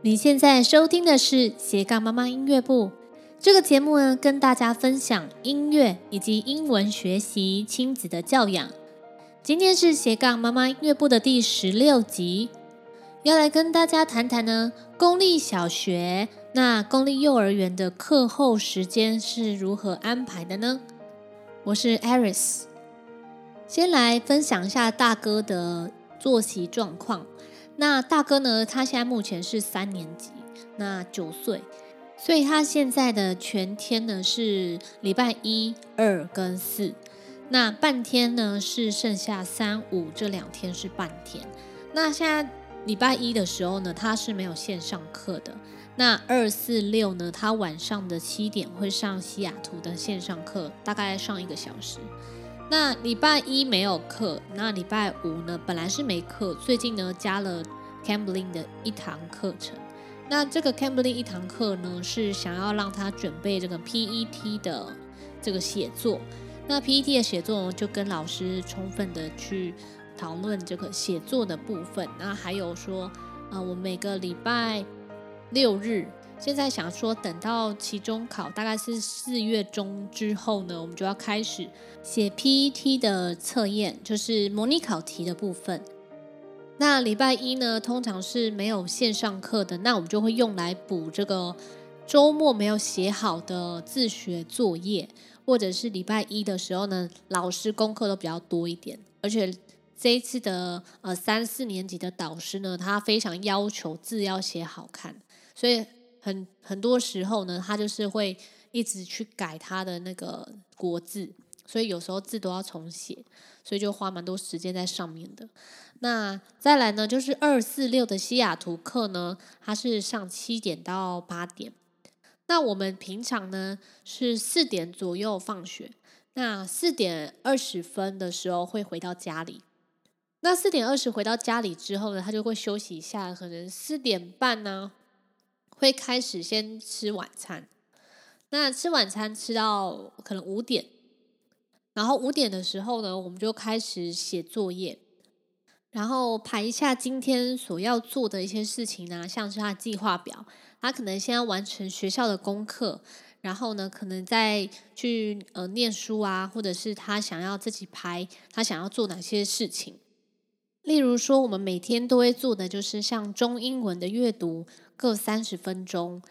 你现在收听的是斜杠妈妈音乐部这个节目呢，跟大家分享音乐以及英文学习、亲子的教养。今天是斜杠妈妈音乐部的第十六集，要来跟大家谈谈呢，公立小学那公立幼儿园的课后时间是如何安排的呢？我是 Aris，先来分享一下大哥的作息状况。那大哥呢？他现在目前是三年级，那九岁，所以他现在的全天呢是礼拜一、二跟四，那半天呢是剩下三五这两天是半天。那现在礼拜一的时候呢，他是没有线上课的。那二四六呢，他晚上的七点会上西雅图的线上课，大概上一个小时。那礼拜一没有课，那礼拜五呢，本来是没课，最近呢加了 Cambly 的一堂课程。那这个 Cambly 一堂课呢，是想要让他准备这个 PET 的这个写作。那 PET 的写作呢，就跟老师充分的去讨论这个写作的部分。那还有说，呃，我每个礼拜六日。现在想说，等到期中考大概是四月中之后呢，我们就要开始写 PET 的测验，就是模拟考题的部分。那礼拜一呢，通常是没有线上课的，那我们就会用来补这个周末没有写好的自学作业，或者是礼拜一的时候呢，老师功课都比较多一点，而且这一次的呃三四年级的导师呢，他非常要求字要写好看，所以。很很多时候呢，他就是会一直去改他的那个国字，所以有时候字都要重写，所以就花蛮多时间在上面的。那再来呢，就是二四六的西雅图课呢，它是上七点到八点。那我们平常呢是四点左右放学，那四点二十分的时候会回到家里。那四点二十回到家里之后呢，他就会休息一下，可能四点半呢。会开始先吃晚餐，那吃晚餐吃到可能五点，然后五点的时候呢，我们就开始写作业，然后排一下今天所要做的一些事情呢，像是他计划表，他可能先要完成学校的功课，然后呢，可能再去呃念书啊，或者是他想要自己排他想要做哪些事情。例如说，我们每天都会做的就是像中英文的阅读各三十分钟，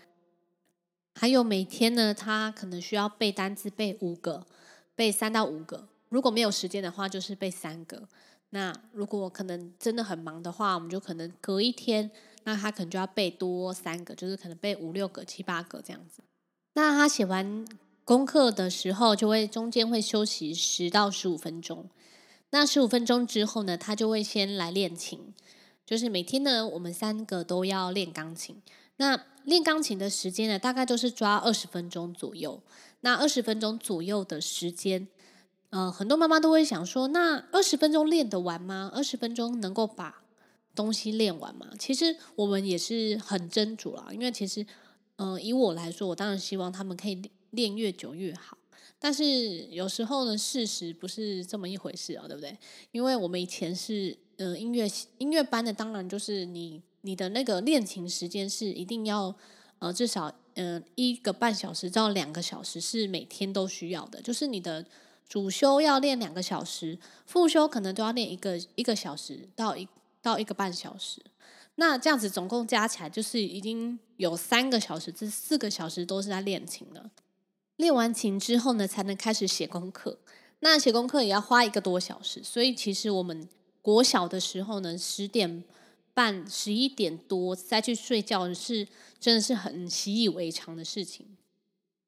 还有每天呢，他可能需要背单词背五个，背三到五个。如果没有时间的话，就是背三个。那如果可能真的很忙的话，我们就可能隔一天，那他可能就要背多三个，就是可能背五六个、七八个这样子。那他写完功课的时候，就会中间会休息十到十五分钟。那十五分钟之后呢，他就会先来练琴，就是每天呢，我们三个都要练钢琴。那练钢琴的时间呢，大概都是抓二十分钟左右。那二十分钟左右的时间，呃，很多妈妈都会想说，那二十分钟练得完吗？二十分钟能够把东西练完吗？其实我们也是很斟酌啦，因为其实，呃，以我来说，我当然希望他们可以练越久越好。但是有时候呢，事实不是这么一回事哦，对不对？因为我们以前是呃音乐音乐班的，当然就是你你的那个练琴时间是一定要呃至少嗯、一个半小时到两个小时是每天都需要的，就是你的主修要练两个小时，副修可能都要练一个一个小时到一到一个半小时。那这样子总共加起来就是已经有三个小时至四个小时都是在练琴了。练完琴之后呢，才能开始写功课。那写功课也要花一个多小时，所以其实我们国小的时候呢，十点半、十一点多再去睡觉是真的是很习以为常的事情。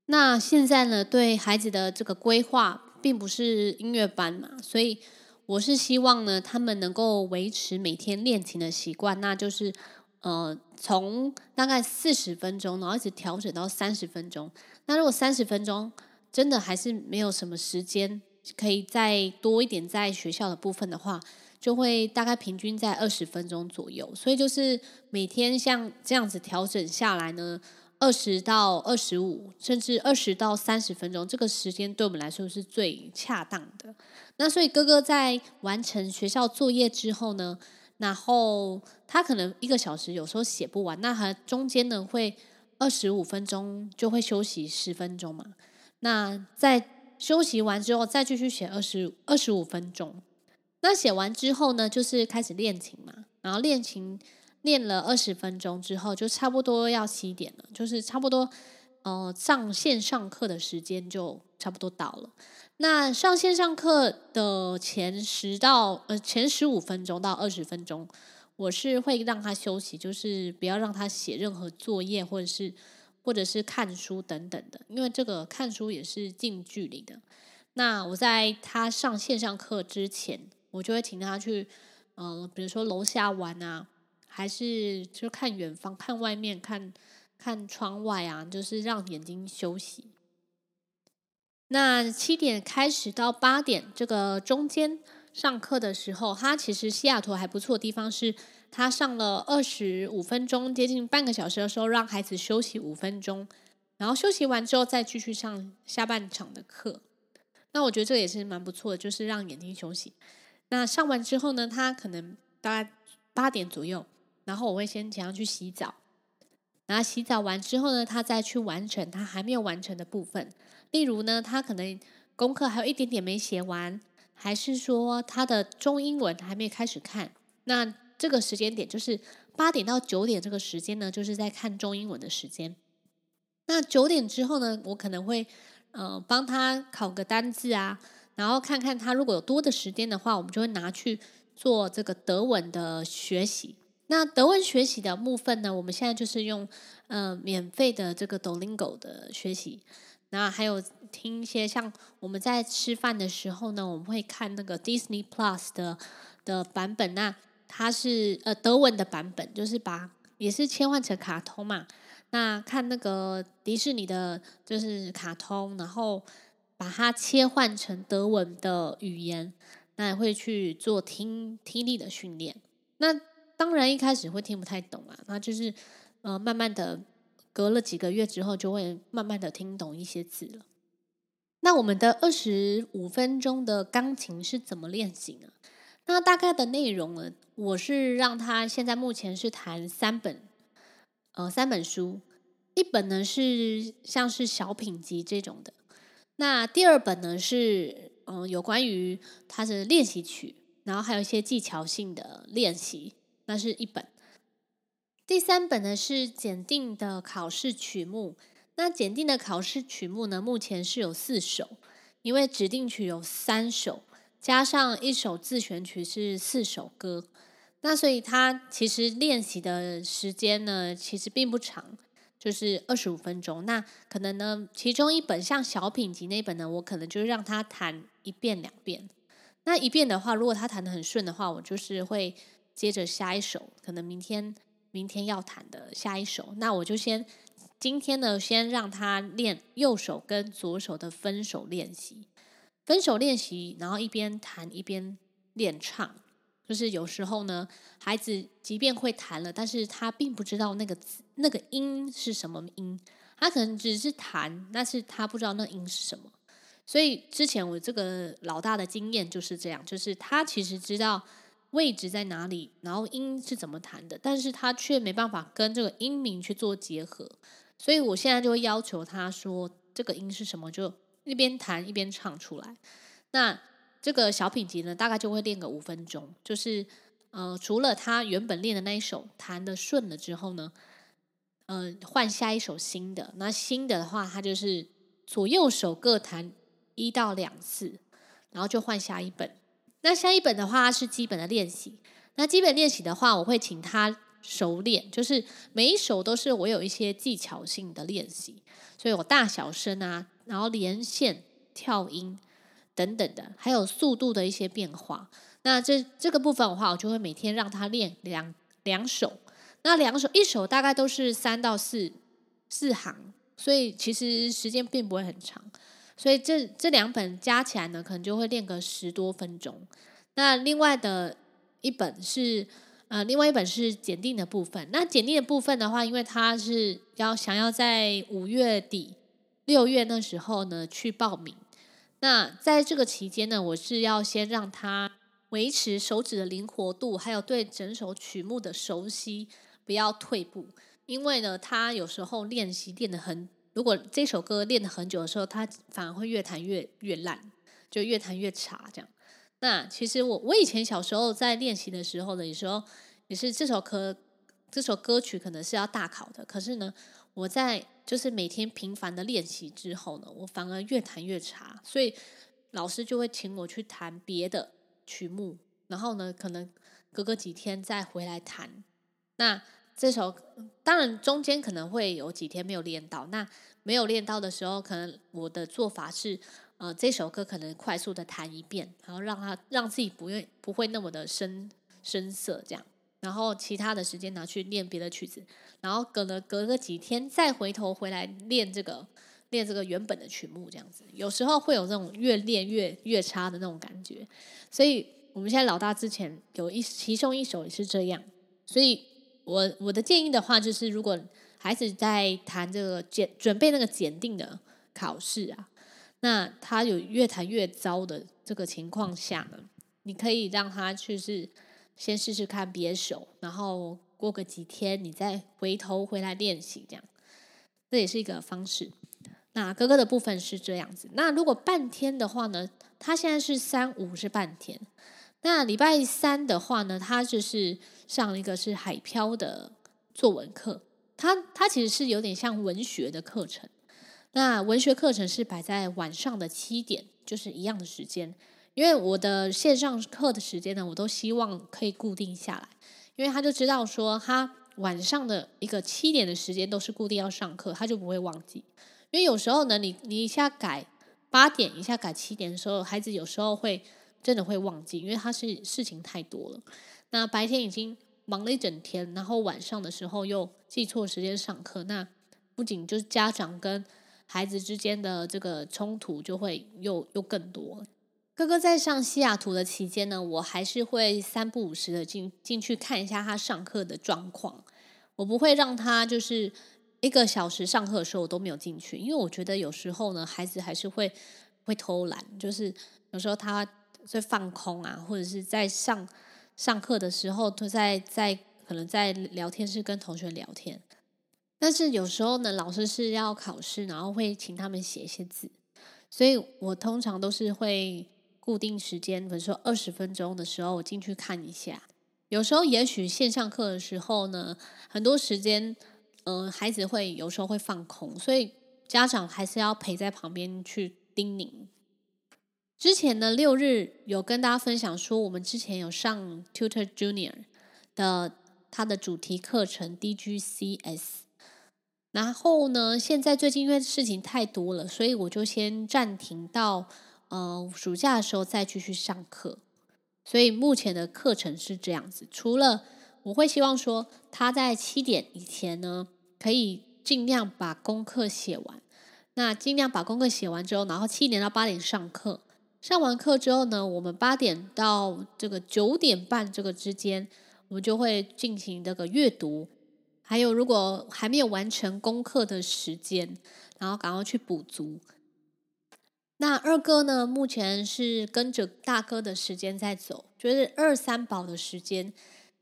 那现在呢，对孩子的这个规划并不是音乐班嘛，所以我是希望呢，他们能够维持每天练琴的习惯，那就是。呃，从大概四十分钟，然后一直调整到三十分钟。那如果三十分钟真的还是没有什么时间，可以再多一点在学校的部分的话，就会大概平均在二十分钟左右。所以就是每天像这样子调整下来呢，二十到二十五，甚至二十到三十分钟，这个时间对我们来说是最恰当的。那所以哥哥在完成学校作业之后呢，然后他可能一个小时有时候写不完，那他中间呢会二十五分钟就会休息十分钟嘛。那在休息完之后再继续写二十二十五分钟。那写完之后呢，就是开始练琴嘛。然后练琴练了二十分钟之后，就差不多要七点了，就是差不多呃上线上课的时间就差不多到了。那上线上课的前十到呃前十五分钟到二十分钟，我是会让他休息，就是不要让他写任何作业或者是或者是看书等等的，因为这个看书也是近距离的。那我在他上线上课之前，我就会请他去，呃，比如说楼下玩啊，还是就看远方、看外面、看看窗外啊，就是让眼睛休息。那七点开始到八点这个中间上课的时候，他其实西雅图还不错的地方是，他上了二十五分钟，接近半个小时的时候，让孩子休息五分钟，然后休息完之后再继续上下半场的课。那我觉得这也是蛮不错的，就是让眼睛休息。那上完之后呢，他可能大概八点左右，然后我会先请他去洗澡，然后洗澡完之后呢，他再去完成他还没有完成的部分。例如呢，他可能功课还有一点点没写完，还是说他的中英文还没开始看。那这个时间点就是八点到九点这个时间呢，就是在看中英文的时间。那九点之后呢，我可能会呃帮他考个单字啊，然后看看他如果有多的时间的话，我们就会拿去做这个德文的学习。那德文学习的部分呢，我们现在就是用呃免费的这个 Duolingo 的学习。那还有听一些像我们在吃饭的时候呢，我们会看那个 Disney Plus 的的版本。那它是呃德文的版本，就是把也是切换成卡通嘛。那看那个迪士尼的，就是卡通，然后把它切换成德文的语言，那也会去做听听力的训练。那当然一开始会听不太懂啊，那就是呃慢慢的。隔了几个月之后，就会慢慢的听懂一些字了。那我们的二十五分钟的钢琴是怎么练习呢？那大概的内容呢，我是让他现在目前是弹三本，呃，三本书，一本呢是像是小品集这种的，那第二本呢是嗯、有关于他的练习曲，然后还有一些技巧性的练习，那是一本。第三本呢是检定的考试曲目，那检定的考试曲目呢，目前是有四首，因为指定曲有三首，加上一首自选曲是四首歌，那所以他其实练习的时间呢，其实并不长，就是二十五分钟。那可能呢，其中一本像小品集那本呢，我可能就让他弹一遍两遍。那一遍的话，如果他弹得很顺的话，我就是会接着下一首，可能明天。明天要弹的下一首，那我就先今天呢，先让他练右手跟左手的分手练习，分手练习，然后一边弹一边练唱。就是有时候呢，孩子即便会弹了，但是他并不知道那个字、那个音是什么音，他可能只是弹，但是他不知道那音是什么。所以之前我这个老大的经验就是这样，就是他其实知道。位置在哪里？然后音是怎么弹的？但是他却没办法跟这个音名去做结合，所以我现在就会要求他说这个音是什么，就一边弹一边唱出来。那这个小品集呢，大概就会练个五分钟，就是呃，除了他原本练的那一首弹的顺了之后呢，呃，换下一首新的。那新的的话，他就是左右手各弹一到两次，然后就换下一本。那下一本的话是基本的练习。那基本练习的话，我会请他熟练，就是每一首都是我有一些技巧性的练习，所以我大小声啊，然后连线、跳音等等的，还有速度的一些变化。那这这个部分的话，我就会每天让他练两两首。那两首一首大概都是三到四四行，所以其实时间并不会很长。所以这这两本加起来呢，可能就会练个十多分钟。那另外的一本是呃，另外一本是检定的部分。那检定的部分的话，因为他是要想要在五月底、六月那时候呢去报名。那在这个期间呢，我是要先让他维持手指的灵活度，还有对整首曲目的熟悉，不要退步。因为呢，他有时候练习练得很，如果这首歌练得很久的时候，他反而会越弹越越烂，就越弹越差这样。那其实我我以前小时候在练习的时候呢，有时候也是这首歌这首歌曲可能是要大考的，可是呢，我在就是每天频繁的练习之后呢，我反而越弹越差，所以老师就会请我去弹别的曲目，然后呢，可能隔个几天再回来弹。那这首当然中间可能会有几天没有练到，那没有练到的时候，可能我的做法是。呃，这首歌可能快速的弹一遍，然后让他让自己不愿不会那么的生生涩这样，然后其他的时间拿去练别的曲子，然后隔了隔个几天再回头回来练这个练这个原本的曲目这样子，有时候会有那种越练越越差的那种感觉，所以我们现在老大之前有一其中一首也是这样，所以我我的建议的话就是，如果孩子在谈这个检准备那个检定的考试啊。那他有越谈越糟的这个情况下呢，你可以让他去是先试试看别手，然后过个几天你再回头回来练习，这样，这也是一个方式。那哥哥的部分是这样子。那如果半天的话呢，他现在是三五是半天。那礼拜三的话呢，他就是上一个是海漂的作文课，他他其实是有点像文学的课程。那文学课程是摆在晚上的七点，就是一样的时间。因为我的线上课的时间呢，我都希望可以固定下来，因为他就知道说，他晚上的一个七点的时间都是固定要上课，他就不会忘记。因为有时候呢，你你一下改八点，一下改七点的时候，孩子有时候会真的会忘记，因为他是事情太多了。那白天已经忙了一整天，然后晚上的时候又记错时间上课，那不仅就是家长跟孩子之间的这个冲突就会又又更多。哥哥在上西雅图的期间呢，我还是会三不五时的进进去看一下他上课的状况。我不会让他就是一个小时上课的时候我都没有进去，因为我觉得有时候呢，孩子还是会会偷懒，就是有时候他在放空啊，或者是在上上课的时候都在在可能在聊天室跟同学聊天。但是有时候呢，老师是要考试，然后会请他们写一些字，所以我通常都是会固定时间，比如说二十分钟的时候，我进去看一下。有时候也许线上课的时候呢，很多时间，嗯、孩子会有时候会放空，所以家长还是要陪在旁边去叮咛。之前呢，六日有跟大家分享说，我们之前有上 Tutor Junior 的他的主题课程 DGCS。然后呢，现在最近因为事情太多了，所以我就先暂停到呃暑假的时候再继续上课。所以目前的课程是这样子，除了我会希望说他在七点以前呢，可以尽量把功课写完。那尽量把功课写完之后，然后七点到八点上课。上完课之后呢，我们八点到这个九点半这个之间，我们就会进行这个阅读。还有，如果还没有完成功课的时间，然后赶快去补足。那二哥呢？目前是跟着大哥的时间在走，就是二三宝的时间，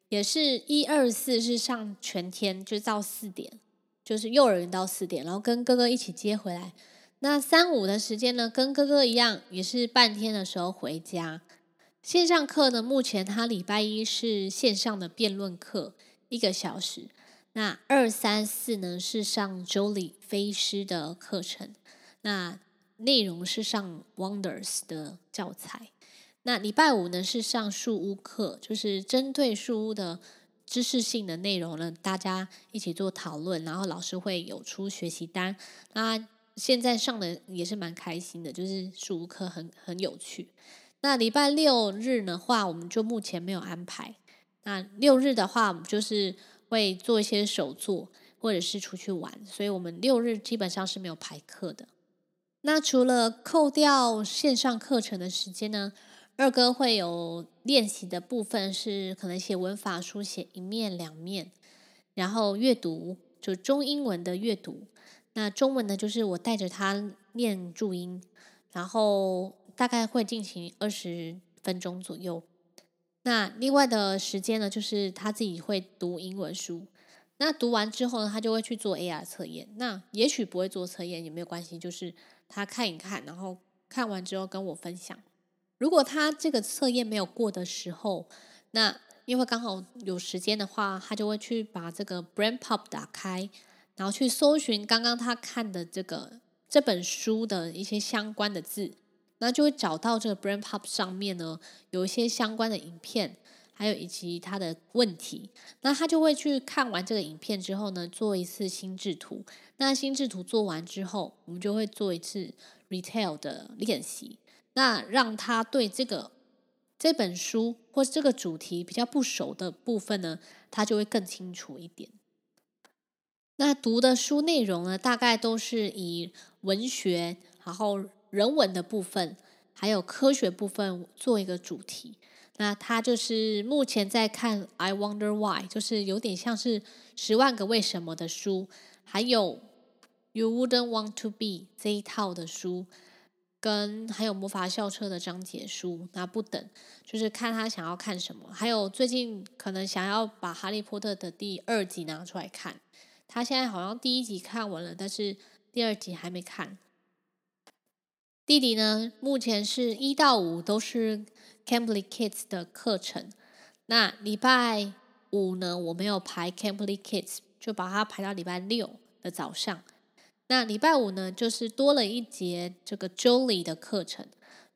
也是一二四是上全天，就到四点，就是幼儿园到四点，然后跟哥哥一起接回来。那三五的时间呢，跟哥哥一样，也是半天的时候回家。线上课呢，目前他礼拜一是线上的辩论课，一个小时。那二三四呢是上 Jolie 飞狮的课程，那内容是上 Wonders 的教材。那礼拜五呢是上树屋课，就是针对树屋的知识性的内容呢，大家一起做讨论，然后老师会有出学习单。那现在上的也是蛮开心的，就是树屋课很很有趣。那礼拜六日的话，我们就目前没有安排。那六日的话，我们就是。会做一些手作，或者是出去玩，所以我们六日基本上是没有排课的。那除了扣掉线上课程的时间呢，二哥会有练习的部分是可能写文法书写一面两面，然后阅读就中英文的阅读。那中文呢，就是我带着他念注音，然后大概会进行二十分钟左右。那另外的时间呢，就是他自己会读英文书。那读完之后呢，他就会去做 AR 测验。那也许不会做测验也没有关系，就是他看一看，然后看完之后跟我分享。如果他这个测验没有过的时候，那因为刚好有时间的话，他就会去把这个 BrainPop 打开，然后去搜寻刚刚他看的这个这本书的一些相关的字，那就会找到这个 BrainPop 上面呢有一些相关的影片。还有以及他的问题，那他就会去看完这个影片之后呢，做一次心智图。那心智图做完之后，我们就会做一次 retail 的练习。那让他对这个这本书或这个主题比较不熟的部分呢，他就会更清楚一点。那读的书内容呢，大概都是以文学、然后人文的部分，还有科学部分做一个主题。那他就是目前在看《I Wonder Why》，就是有点像是《十万个为什么》的书，还有《You Wouldn't Want to Be》这一套的书，跟还有魔法校车的章节书，那不等，就是看他想要看什么。还有最近可能想要把《哈利波特》的第二集拿出来看，他现在好像第一集看完了，但是第二集还没看。弟弟呢，目前是一到五都是。Cambly Kids 的课程，那礼拜五呢，我没有排 Cambly Kids，就把它排到礼拜六的早上。那礼拜五呢，就是多了一节这个 Jolie 的课程。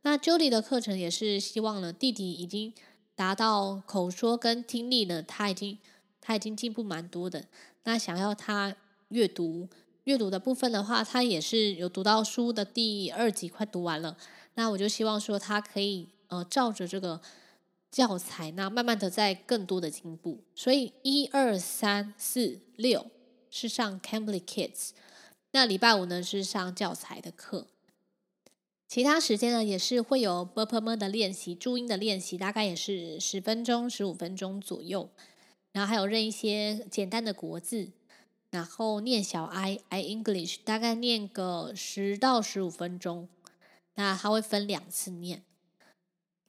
那 Jolie 的课程也是希望呢，弟弟已经达到口说跟听力呢，他已经他已经进步蛮多的。那想要他阅读阅读的部分的话，他也是有读到书的第二集，快读完了。那我就希望说他可以呃照着这个教材，那慢慢的在更多的进步。所以一二三四六是上 Cambridge Kids，那礼拜五呢是上教材的课，其他时间呢也是会有 Burmese 的练习、注音的练习，大概也是十分钟、十五分钟左右。然后还有认一些简单的国字，然后念小 I I English，大概念个十到十五分钟。那它会分两次念。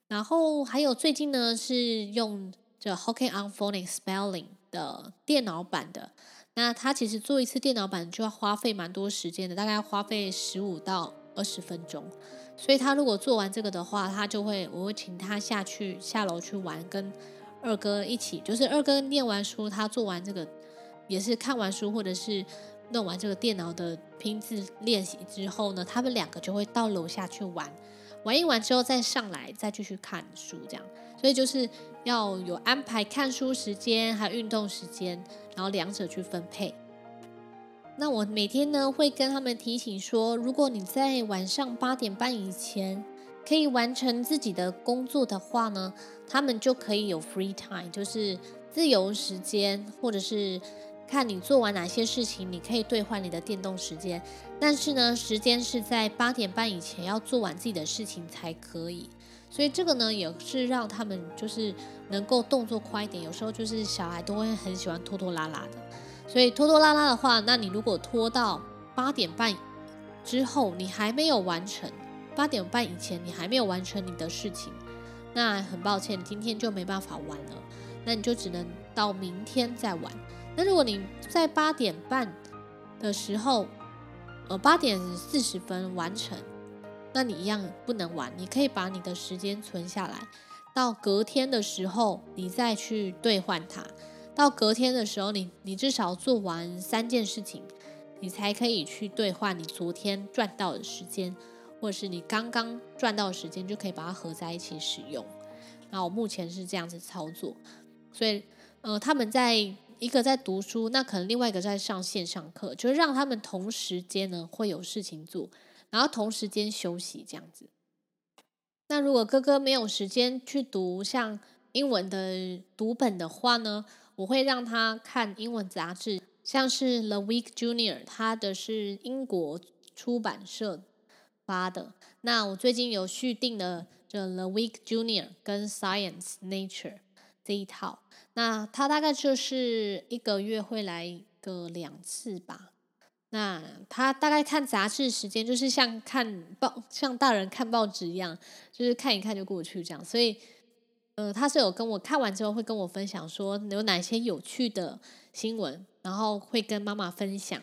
然后还有最近呢，是用这 Hokkien on Phonics Spelling 的电脑版的。那他其实做一次电脑版就要花费蛮多时间的，大概花费十五到二十分钟。所以他如果做完这个的话，他就会我会请他下去下楼去玩，跟二哥一起。就是二哥念完书，他做完这个也是看完书或者是弄完这个电脑的拼字练习之后呢，他们两个就会到楼下去玩。玩一玩之后再上来，再继续看书，这样，所以就是要有安排看书时间，还有运动时间，然后两者去分配。那我每天呢会跟他们提醒说，如果你在晚上八点半以前可以完成自己的工作的话呢，他们就可以有 free time，就是自由时间，或者是。看你做完哪些事情，你可以兑换你的电动时间，但是呢，时间是在八点半以前要做完自己的事情才可以。所以这个呢，也是让他们就是能够动作快一点。有时候就是小孩都会很喜欢拖拖拉拉的，所以拖拖拉拉的话，那你如果拖到八点半之后你还没有完成，八点半以前你还没有完成你的事情，那很抱歉，今天就没办法玩了，那你就只能到明天再玩。那如果你在八点半的时候，呃，八点四十分完成，那你一样不能玩。你可以把你的时间存下来，到隔天的时候你再去兑换它。到隔天的时候你，你你至少做完三件事情，你才可以去兑换你昨天赚到的时间，或者是你刚刚赚到的时间，就可以把它合在一起使用。那我目前是这样子操作，所以呃，他们在。一个在读书，那可能另外一个在上线上课，就是让他们同时间呢会有事情做，然后同时间休息这样子。那如果哥哥没有时间去读像英文的读本的话呢，我会让他看英文杂志，像是 The Week Junior，他的是英国出版社发的。那我最近有续订的这 The Week Junior 跟 Science Nature 这一套。那他大概就是一个月会来个两次吧。那他大概看杂志时间就是像看报，像大人看报纸一样，就是看一看就过去这样。所以呃，他是有跟我看完之后会跟我分享说有哪些有趣的新闻，然后会跟妈妈分享。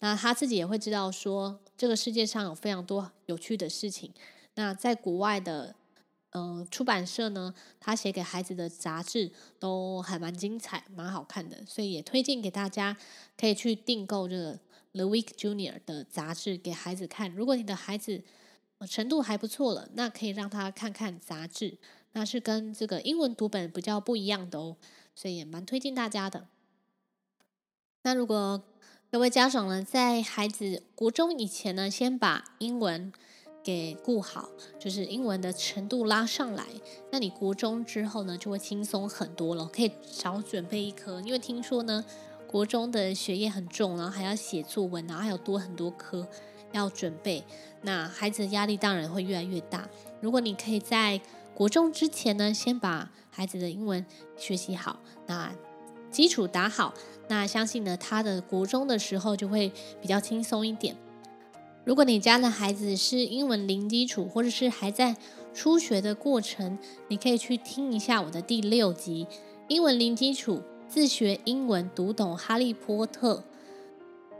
那他自己也会知道说这个世界上有非常多有趣的事情。那在国外的。呃，出版社呢，他写给孩子的杂志都还蛮精彩，蛮好看的，所以也推荐给大家，可以去订购这个 The Week Junior 的杂志给孩子看。如果你的孩子程度还不错了，那可以让他看看杂志，那是跟这个英文读本比较不一样的哦，所以也蛮推荐大家的。那如果各位家长呢，在孩子国中以前呢，先把英文给顾好，就是英文的程度拉上来，那你国中之后呢，就会轻松很多了，可以少准备一科。因为听说呢，国中的学业很重，然后还要写作文，然后还有多很多科要准备，那孩子的压力当然会越来越大。如果你可以在国中之前呢，先把孩子的英文学习好，那基础打好，那相信呢，他的国中的时候就会比较轻松一点。如果你家的孩子是英文零基础，或者是还在初学的过程，你可以去听一下我的第六集《英文零基础：自学英文读懂哈利波特》。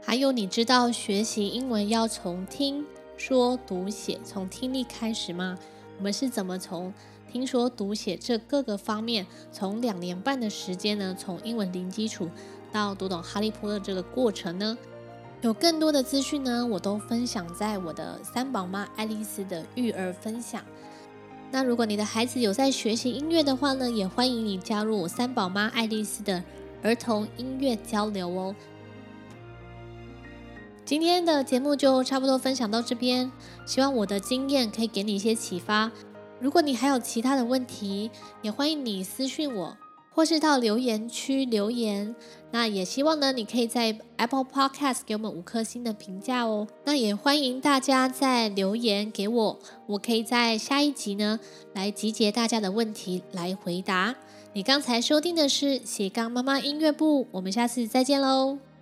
还有，你知道学习英文要从听说读写，从听力开始吗？我们是怎么从听说读写这各个方面，从两年半的时间呢，从英文零基础到读懂哈利波特这个过程呢？有更多的资讯呢，我都分享在我的三宝妈爱丽丝的育儿分享。那如果你的孩子有在学习音乐的话呢，也欢迎你加入三宝妈爱丽丝的儿童音乐交流哦。今天的节目就差不多分享到这边，希望我的经验可以给你一些启发。如果你还有其他的问题，也欢迎你私讯我。或是到留言区留言，那也希望呢，你可以在 Apple Podcast 给我们五颗星的评价哦。那也欢迎大家在留言给我，我可以在下一集呢来集结大家的问题来回答。你刚才收听的是斜杠妈妈音乐部，我们下次再见喽。